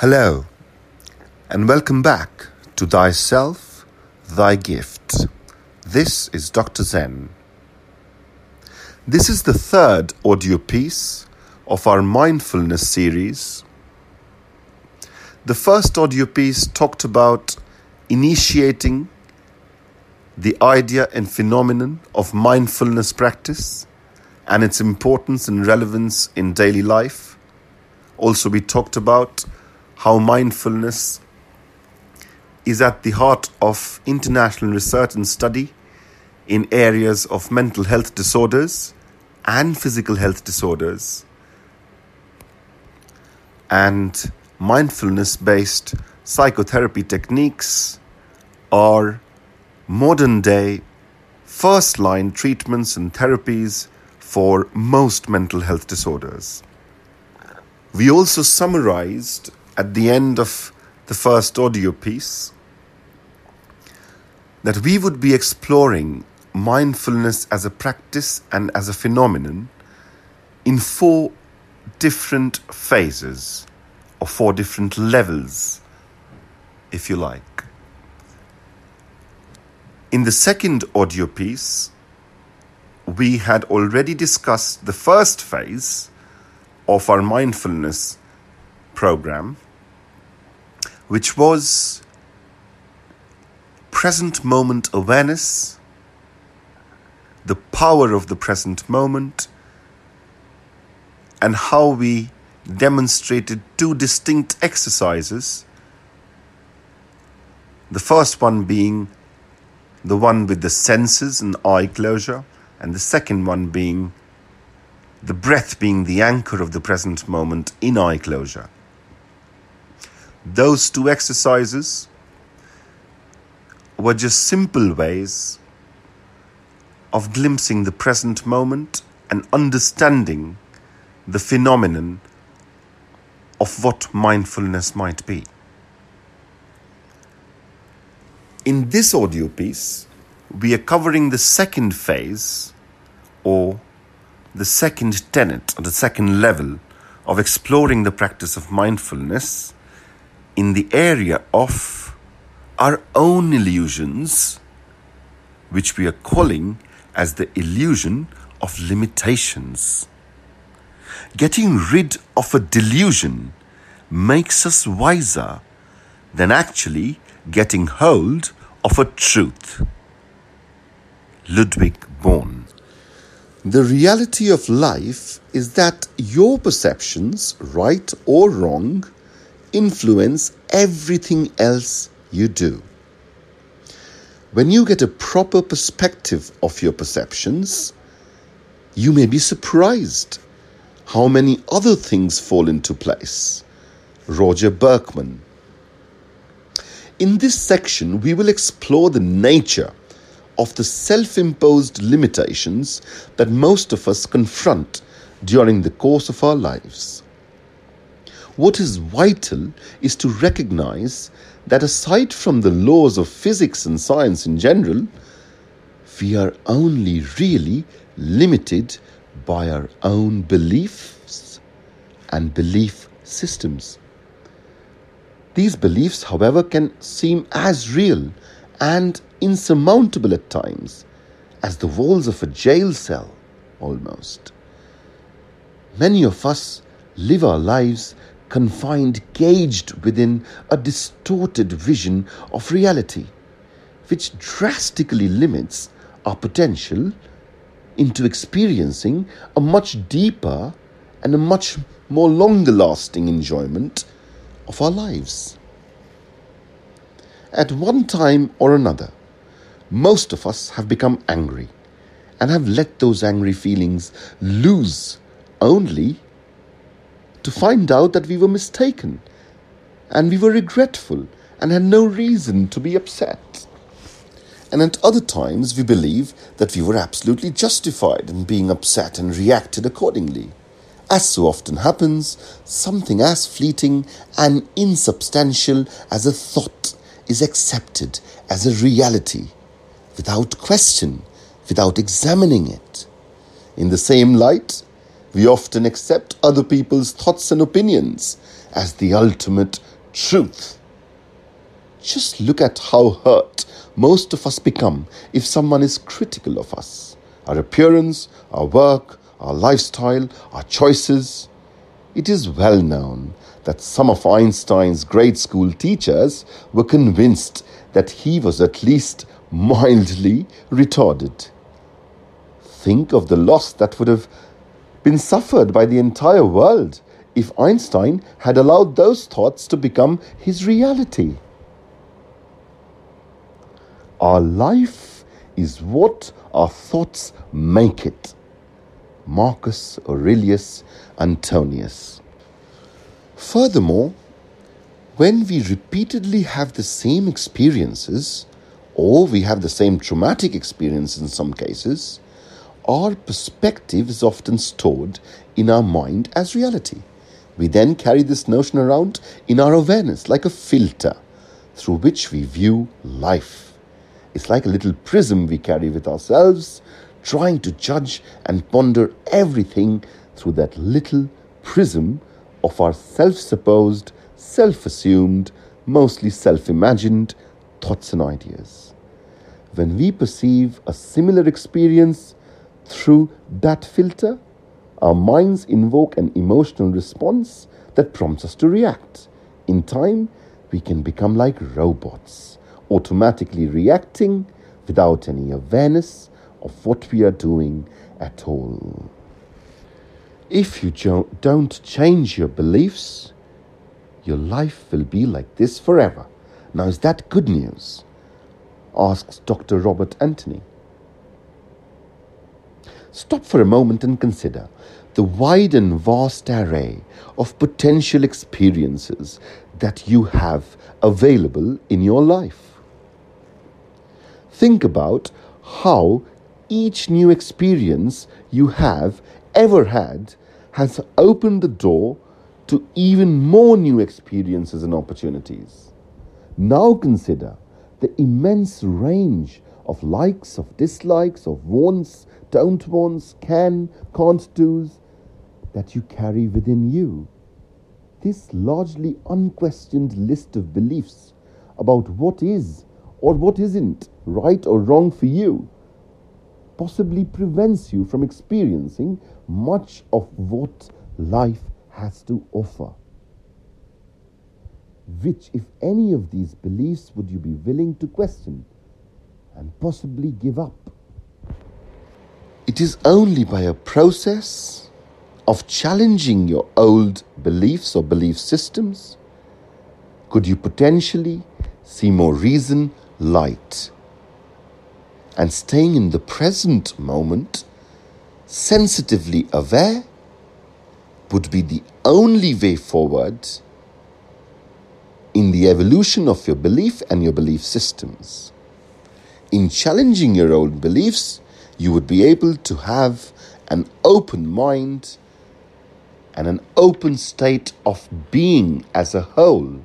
Hello, and welcome back to Thyself, Thy Gift. This is Dr. Zen. This is the third audio piece of our mindfulness series. The first audio piece talked about initiating the idea and phenomenon of mindfulness practice and its importance and relevance in daily life. Also, we talked about how mindfulness is at the heart of international research and study in areas of mental health disorders and physical health disorders. And mindfulness based psychotherapy techniques are modern day first line treatments and therapies for most mental health disorders. We also summarized at the end of the first audio piece that we would be exploring mindfulness as a practice and as a phenomenon in four different phases or four different levels, if you like. In the second audio piece, we had already discussed the first phase of our mindfulness program, which was present moment awareness, the power of the present moment, and how we demonstrated two distinct exercises. The first one being the one with the senses and eye closure, and the second one being the breath being the anchor of the present moment in eye closure. Those two exercises were just simple ways of glimpsing the present moment and understanding the phenomenon of what mindfulness might be. In this audio piece, we are covering the second phase or the second tenet or the second level of exploring the practice of mindfulness in the area of our own illusions, which we are calling as the illusion of limitations. Getting rid of a delusion makes us wiser than actually getting hold of a truth. Ludwig Börne. The reality of life is that your perceptions, right or wrong, influence everything else you do. When you get a proper perspective of your perceptions, you may be surprised how many other things fall into place. Roger Birkman. In this section, we will explore the nature of the self imposed limitations that most of us confront during the course of our lives. What is vital is to recognize that aside from the laws of physics and science in general, we are only really limited by our own beliefs and belief systems. These beliefs, however, can seem as real and insurmountable at times as the walls of a jail cell, almost. Many of us live our lives confined, caged within a distorted vision of reality, which drastically limits our potential into experiencing a much deeper and a much more longer lasting enjoyment of our lives. At one time or another, most of us have become angry and have let those angry feelings loose only to find out that we were mistaken and we were regretful and had no reason to be upset. And at other times, we believe that we were absolutely justified in being upset and reacted accordingly. As so often happens, something as fleeting and insubstantial as a thought is accepted as a reality without question, without examining it. In the same light, we often accept other people's thoughts and opinions as the ultimate truth. Just look at how hurt most of us become if someone is critical of us, our appearance, our work, our lifestyle, our choices. It is well known that some of Einstein's grade school teachers were convinced that he was at least mildly retarded. Think of the loss that would have been suffered by the entire world if Einstein had allowed those thoughts to become his reality. Our life is what our thoughts make it. Marcus Aurelius Antonius. Furthermore, when we repeatedly have the same experiences, or we have the same traumatic experience in some cases, our perspective is often stored in our mind as reality. We then carry this notion around in our awareness like a filter through which we view life. It's like a little prism we carry with ourselves, trying to judge and ponder everything through that little prism of our self supposed, self assumed, mostly self imagined thoughts and ideas. When we perceive a similar experience through that filter, our minds invoke an emotional response that prompts us to react. In time, we can become like robots, automatically reacting without any awareness of what we are doing at all. If you don't change your beliefs, your life will be like this forever. Now, is that good news? asks Dr. Robert Anthony. Stop for a moment and consider the wide and vast array of potential experiences that you have available in your life. Think about how each new experience you have ever had has opened the door to even more new experiences and opportunities. Now consider the immense range of likes, of dislikes, of wants, don't wants, can, can't do's that you carry within you. This largely unquestioned list of beliefs about what is or what isn't right or wrong for you possibly prevents you from experiencing much of what life has to offer. Which, if any of these beliefs, would you be willing to question and possibly give up? It is only by a process of challenging your old beliefs or belief systems could you potentially see more reason, light, and staying in the present moment, sensitively aware, would be the only way forward in the evolution of your belief and your belief systems. In challenging your own beliefs, you would be able to have an open mind and an open state of being as a whole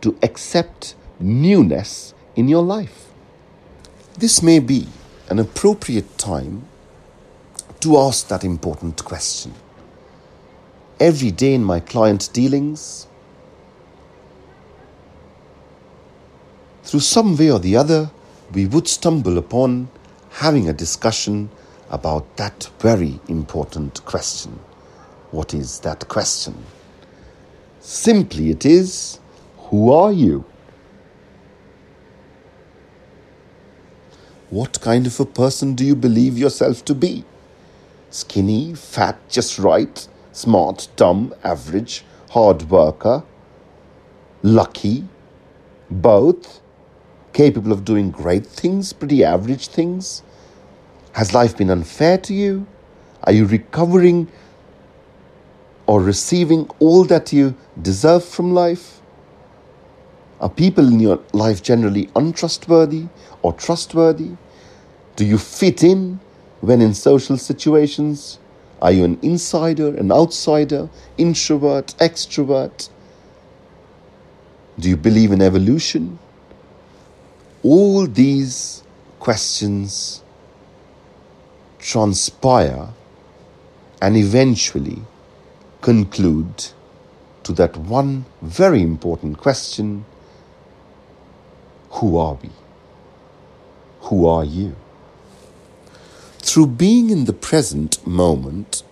to accept newness in your life. This may be an appropriate time to ask that important question. Every day in my client dealings, through some way or the other, we would stumble upon having a discussion about that very important question. What is that question? Simply, it is Who are you? What kind of a person do you believe yourself to be? Skinny, fat, just right, smart, dumb, average, hard worker, lucky, both, capable of doing great things, pretty average things? Has life been unfair to you? Are you recovering or receiving all that you deserve from life? Are people in your life generally untrustworthy or trustworthy? Do you fit in when in social situations? Are you an insider, an outsider, introvert, extrovert? Do you believe in evolution? All these questions transpire and eventually conclude to that one very important question Who are we? Who are you? Through being in the present moment,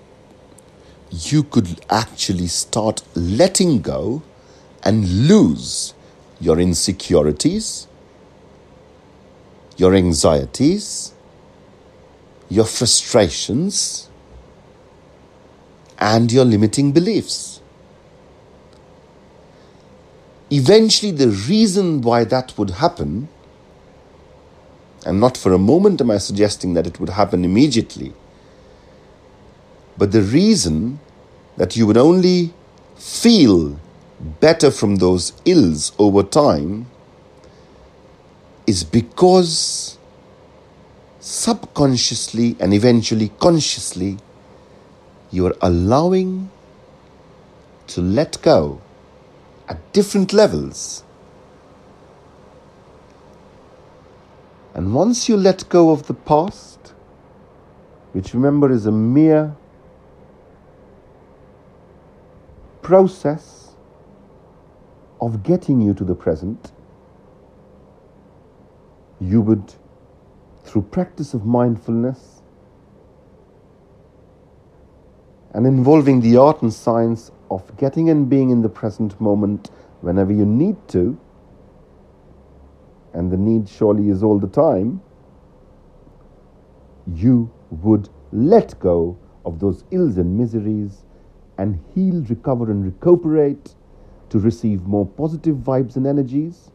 you could actually start letting go and lose your insecurities, your anxieties, your frustrations, and your limiting beliefs. Eventually, the reason why that would happen, and not for a moment am I suggesting that it would happen immediately, but the reason that you would only feel better from those ills over time is because subconsciously and eventually consciously you are allowing to let go at different levels. And once you let go of the past, which remember is a mere process of getting you to the present, you would, through practice of mindfulness and involving the art and science of getting and being in the present moment whenever you need to, and the need surely is all the time, you would let go of those ills and miseries and heal, recover, and recuperate to receive more positive vibes and energies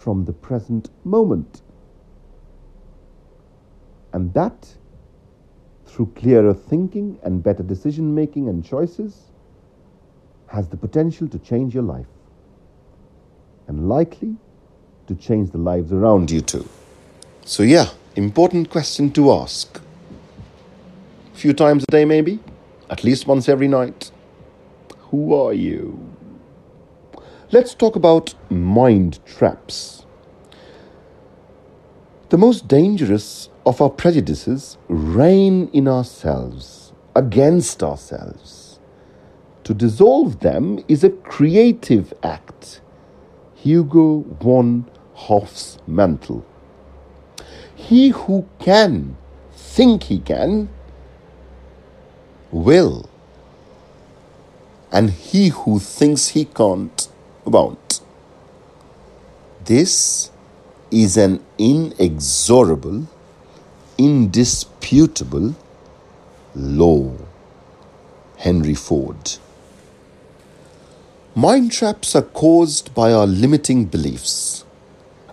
from the present moment. And that, through clearer thinking and better decision making and choices, has the potential to change your life and likely to change the lives around you too. So, yeah, important question to ask. A few times a day, maybe, at least once every night. Who are you? Let's talk about mind traps. The most dangerous of our prejudices reign in ourselves, against ourselves. To dissolve them is a creative act. Hugo von Hofmannsthal. He who can think he can will, and he who thinks he can't about. This is an inexorable, indisputable law. Henry Ford. Mind traps are caused by our limiting beliefs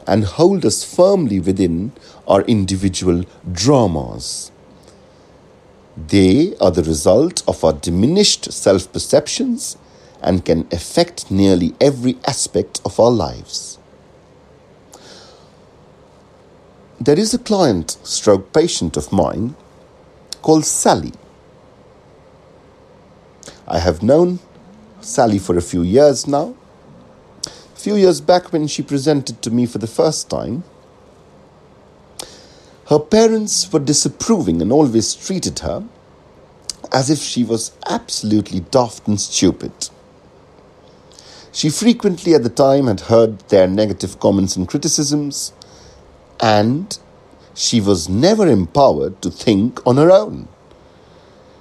and hold us firmly within our individual dramas. They are the result of our diminished self perceptions and can affect nearly every aspect of our lives. There is a client stroke patient of mine called Sally. I have known Sally for a few years now. A few years back, when she presented to me for the first time, her parents were disapproving and always treated her as if she was absolutely daft and stupid. She frequently at the time had heard their negative comments and criticisms, and she was never empowered to think on her own.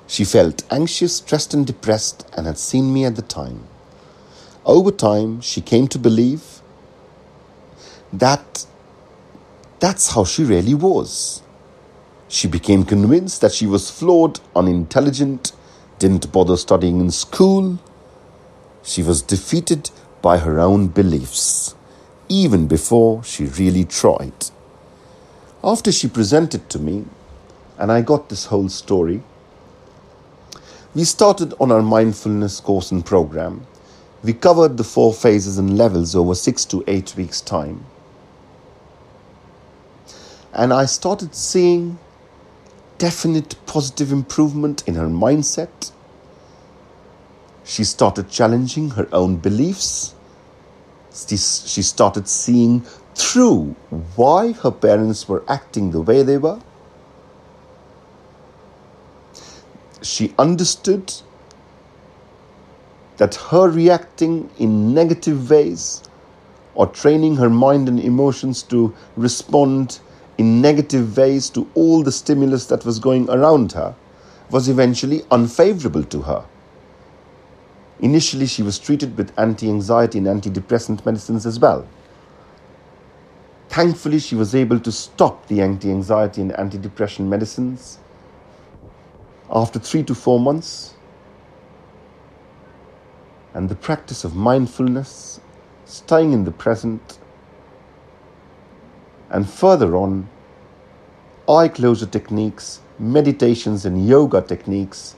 She felt anxious, stressed, and depressed, and had seen me at the time. Over time, she came to believe that that's how she really was. She became convinced that she was flawed, unintelligent, didn't bother studying in school, she was defeated by her own beliefs, even before she really tried. After she presented to me, and I got this whole story, we started on our mindfulness course and program. We covered the four phases and levels over six to eight weeks' time. And I started seeing definite positive improvement in her mindset she started challenging her own beliefs. She started seeing through why her parents were acting the way they were. She understood that her reacting in negative ways or training her mind and emotions to respond in negative ways to all the stimulus that was going around her was eventually unfavorable to her. Initially, she was treated with anti anxiety and antidepressant medicines as well. Thankfully, she was able to stop the anti anxiety and antidepressant medicines after three to four months. And the practice of mindfulness, staying in the present, and further on, eye closure techniques, meditations, and yoga techniques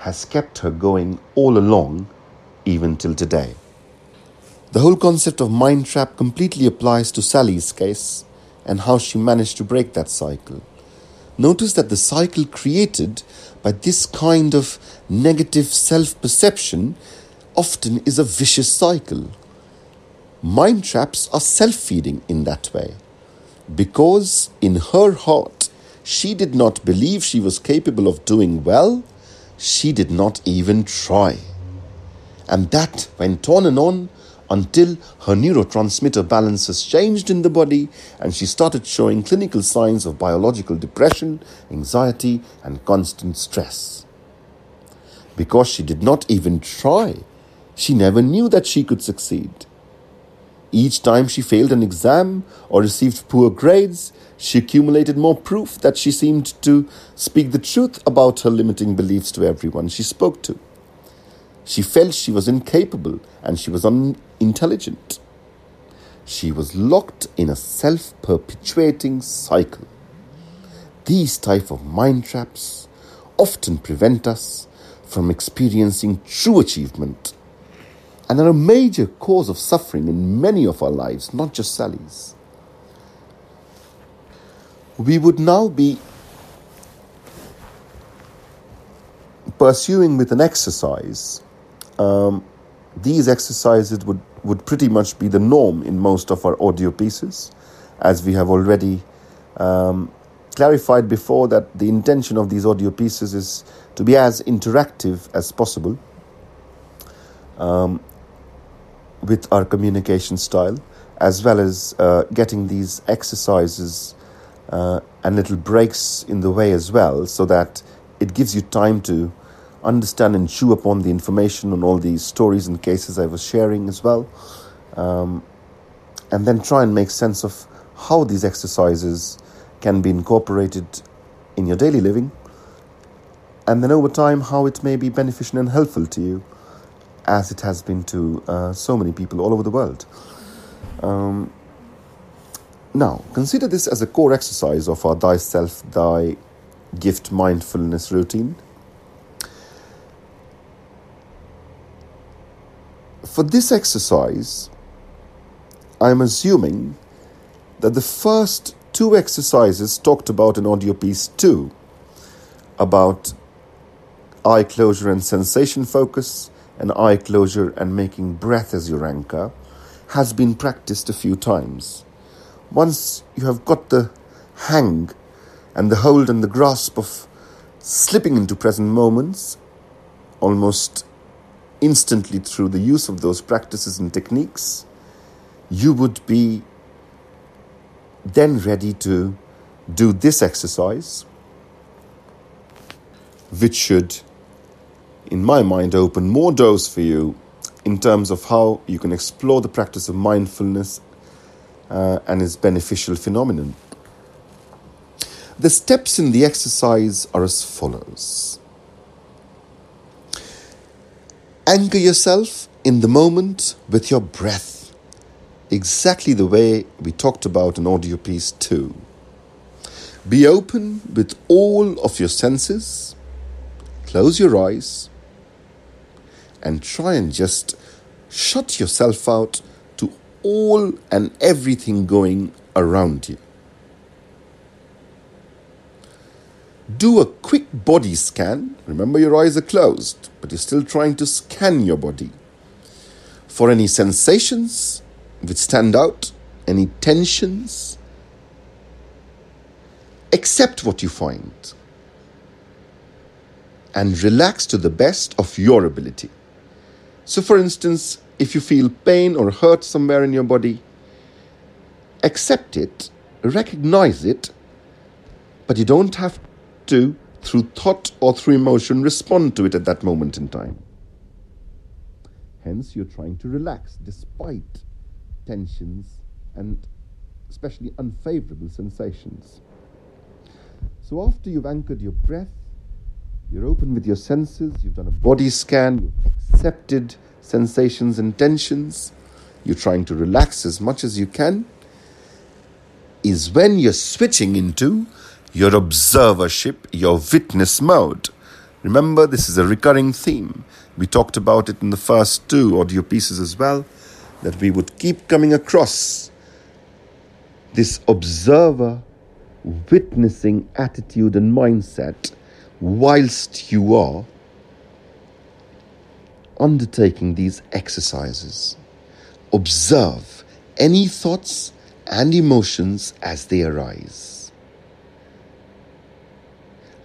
has kept her going all along, even till today. The whole concept of mind trap completely applies to Sally's case and how she managed to break that cycle. Notice that the cycle created by this kind of negative self perception often is a vicious cycle. Mind traps are self feeding in that way because in her heart she did not believe she was capable of doing well, she did not even try. And that went on and on until her neurotransmitter balances changed in the body and she started showing clinical signs of biological depression, anxiety, and constant stress. Because she did not even try, she never knew that she could succeed. Each time she failed an exam or received poor grades, she accumulated more proof that she seemed to speak the truth about her limiting beliefs to everyone she spoke to. She felt she was incapable and she was unintelligent. She was locked in a self perpetuating cycle. These type of mind traps often prevent us from experiencing true achievement and are a major cause of suffering in many of our lives, not just Sally's. We would now be pursuing with an exercise. Um, these exercises would, would pretty much be the norm in most of our audio pieces, as we have already um, clarified before that the intention of these audio pieces is to be as interactive as possible. Um, with our communication style, as well as uh, getting these exercises uh, and little breaks in the way as well, so that it gives you time to understand and chew upon the information on all these stories and cases I was sharing as well, um, and then try and make sense of how these exercises can be incorporated in your daily living, and then over time, how it may be beneficial and helpful to you as it has been to uh, so many people all over the world. Um, now, consider this as a core exercise of our thyself, Thy Gift mindfulness routine. For this exercise, I'm assuming that the first two exercises talked about in audio piece two about eye closure and sensation focus and eye closure and making breath as your anchor has been practiced a few times. Once you have got the hang and the hold and the grasp of slipping into present moments, almost instantly through the use of those practices and techniques, you would be then ready to do this exercise, which should in my mind, open more doors for you in terms of how you can explore the practice of mindfulness uh, and its beneficial phenomenon. The steps in the exercise are as follows Anchor yourself in the moment with your breath, exactly the way we talked about in audio piece 2. Be open with all of your senses, close your eyes, and try and just shut yourself out to all and everything going around you. Do a quick body scan. Remember, your eyes are closed, but you're still trying to scan your body for any sensations which stand out, any tensions. Accept what you find and relax to the best of your ability. So, for instance, if you feel pain or hurt somewhere in your body, accept it, recognize it, but you don't have to, through thought or through emotion, respond to it at that moment in time. Hence, you're trying to relax despite tensions and especially unfavorable sensations. So, after you've anchored your breath, you're open with your senses, you've done a body scan, you've accepted sensations and tensions, you're trying to relax as much as you can, is when you're switching into your observership, your witness mode. Remember, this is a recurring theme. We talked about it in the first two audio pieces as well, that we would keep coming across this observer witnessing attitude and mindset whilst you are undertaking these exercises. Observe any thoughts and emotions as they arise.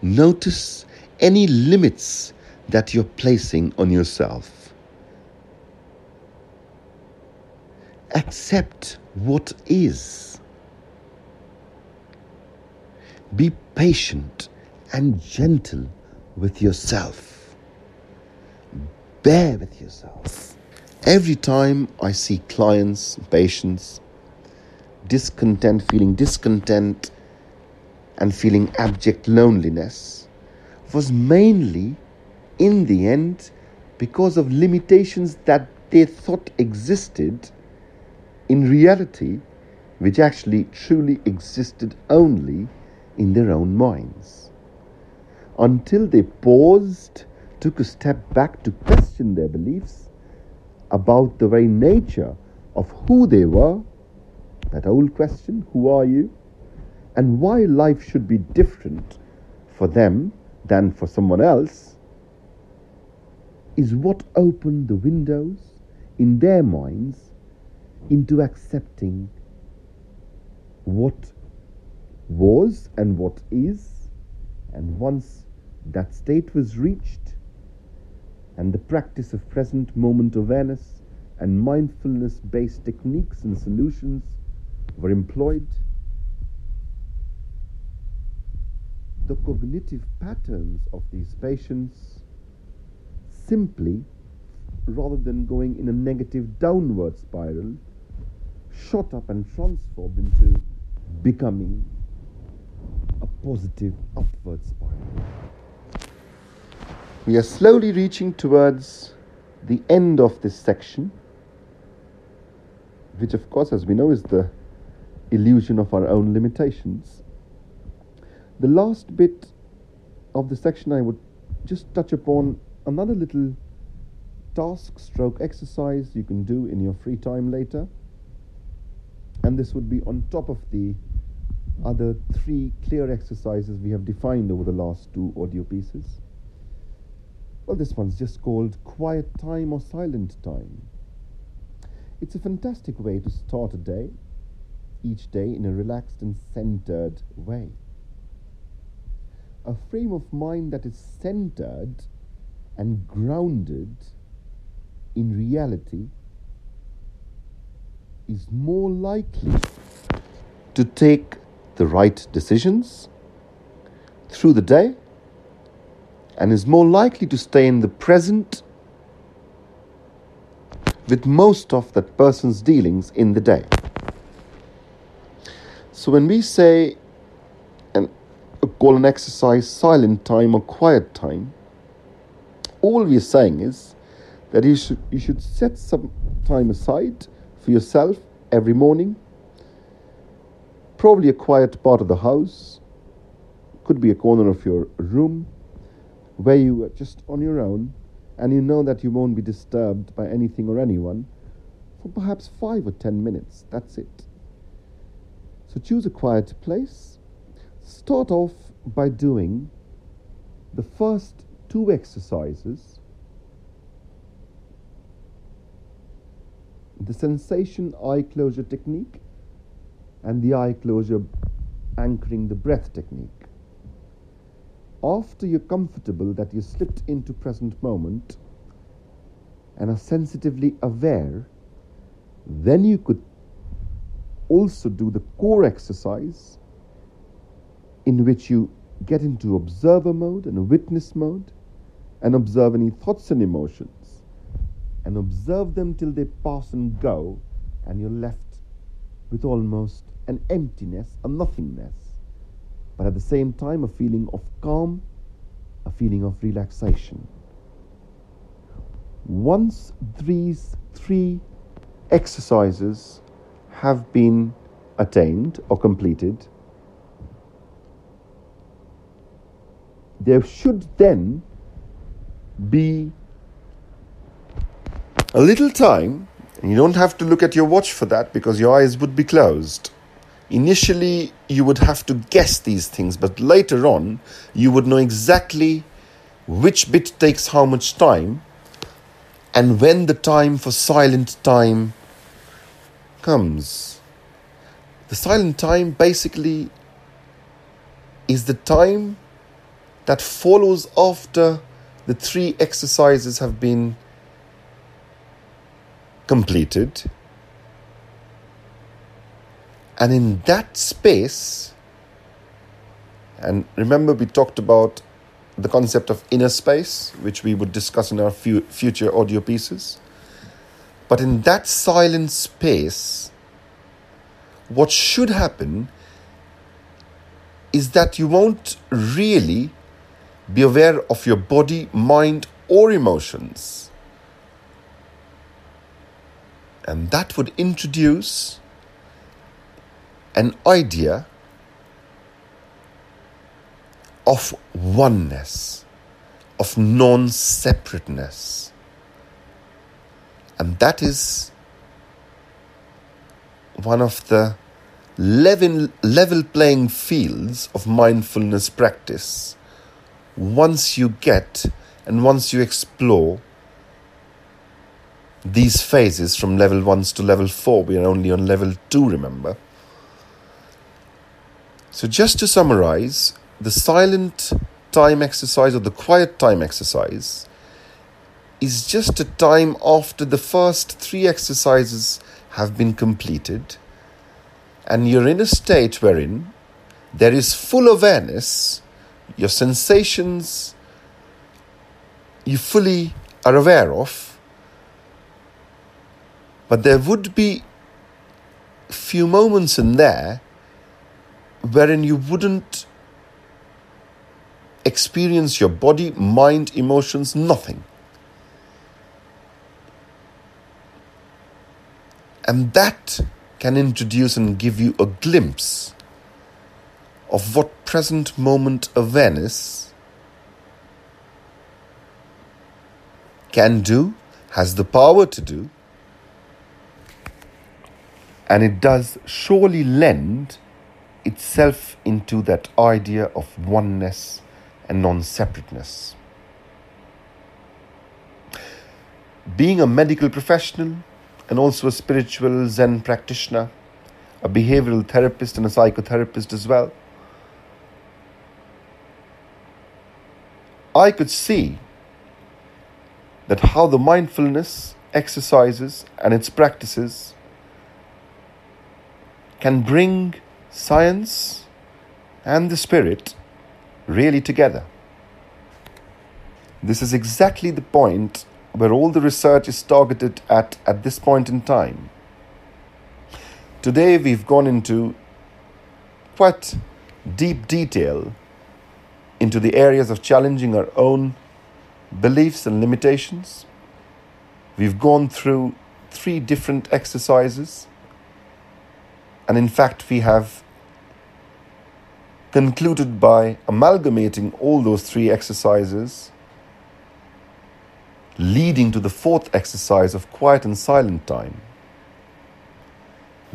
Notice any limits that you're placing on yourself. Accept what is. Be patient and gentle with yourself. Bear with yourself. Every time I see clients, patients, discontent, feeling discontent, and feeling abject loneliness, was mainly, in the end, because of limitations that they thought existed in reality, which actually truly existed only in their own minds. Until they paused, took a step back to question their beliefs about the very nature of who they were, that old question, who are you? And why life should be different for them than for someone else, is what opened the windows in their minds into accepting what was and what is. And once that state was reached, and the practice of present moment awareness and mindfulness based techniques and solutions were employed, the cognitive patterns of these patients simply, rather than going in a negative downward spiral, shot up and transformed into becoming a positive upward spiral. We are slowly reaching towards the end of this section, which, of course, as we know, is the illusion of our own limitations. The last bit of the section, I would just touch upon another little task stroke exercise you can do in your free time later. And this would be on top of the other three clear exercises we have defined over the last two audio pieces. Well, this one's just called quiet time or silent time. It's a fantastic way to start a day, each day in a relaxed and centered way. A frame of mind that is centered and grounded in reality is more likely to take the right decisions through the day and is more likely to stay in the present with most of that person's dealings in the day. So when we say and call an exercise silent time or quiet time, all we're saying is that you should you should set some time aside for yourself every morning. Probably a quiet part of the house, could be a corner of your room, where you are just on your own and you know that you won't be disturbed by anything or anyone for perhaps five or ten minutes. That's it. So choose a quiet place. Start off by doing the first two exercises the sensation eye closure technique and the eye closure anchoring the breath technique. After you're comfortable that you slipped into present moment, and are sensitively aware, then you could also do the core exercise in which you get into observer mode and witness mode and observe any thoughts and emotions and observe them till they pass and go and you're left with almost an emptiness, a nothingness, but at the same time a feeling of calm, a feeling of relaxation. Once these three exercises have been attained or completed, there should then be a little time, and you don't have to look at your watch for that because your eyes would be closed. Initially, you would have to guess these things, but later on, you would know exactly which bit takes how much time and when the time for silent time comes. The silent time basically is the time that follows after the three exercises have been completed. And in that space, and remember, we talked about the concept of inner space, which we would discuss in our future audio pieces. But in that silent space, what should happen is that you won't really be aware of your body, mind, or emotions. And that would introduce an idea of oneness, of non separateness. And that is one of the level, level playing fields of mindfulness practice. Once you get and once you explore these phases from level 1 to level 4, we are only on level 2, remember. So, just to summarize, the silent time exercise or the quiet time exercise is just a time after the first three exercises have been completed and you're in a state wherein there is full awareness, your sensations you fully are aware of, but there would be few moments in there wherein you wouldn't experience your body, mind, emotions, nothing. And that can introduce and give you a glimpse of what present moment awareness can do, has the power to do, and it does surely lend itself into that idea of oneness and non separateness. Being a medical professional and also a spiritual Zen practitioner, a behavioral therapist, and a psychotherapist as well, I could see that how the mindfulness exercises and its practices can bring science and the spirit really together. This is exactly the point where all the research is targeted at at this point in time. Today, we've gone into quite deep detail into the areas of challenging our own beliefs and limitations. We've gone through three different exercises, and in fact, we have concluded by amalgamating all those three exercises, leading to the fourth exercise of quiet and silent time.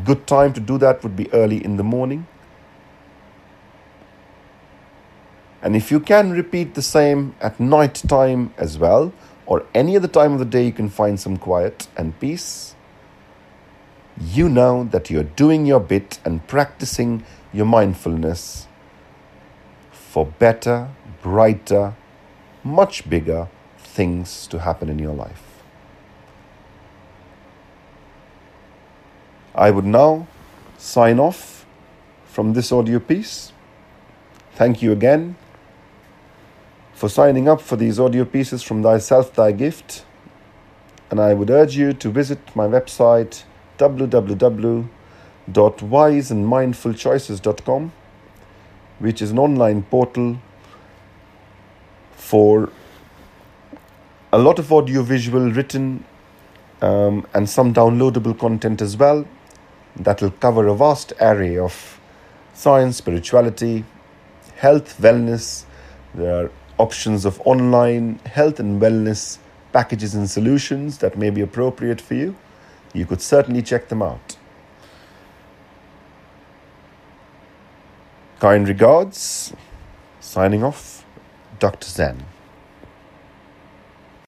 Good time to do that would be early in the morning. And if you can repeat the same at night time as well, or any other time of the day you can find some quiet and peace, you know that you're doing your bit and practicing your mindfulness for better, brighter, much bigger things to happen in your life. I would now sign off from this audio piece. Thank you again for signing up for these audio pieces from Thyself Thy Gift. And I would urge you to visit my website www.wiseandmindfulchoices.com which is an online portal for a lot of audiovisual, written um, and some downloadable content as well that will cover a vast array of science, spirituality, health, wellness. There are options of online health and wellness packages and solutions that may be appropriate for you. You could certainly check them out. Kind regards, signing off, Dr. Zen.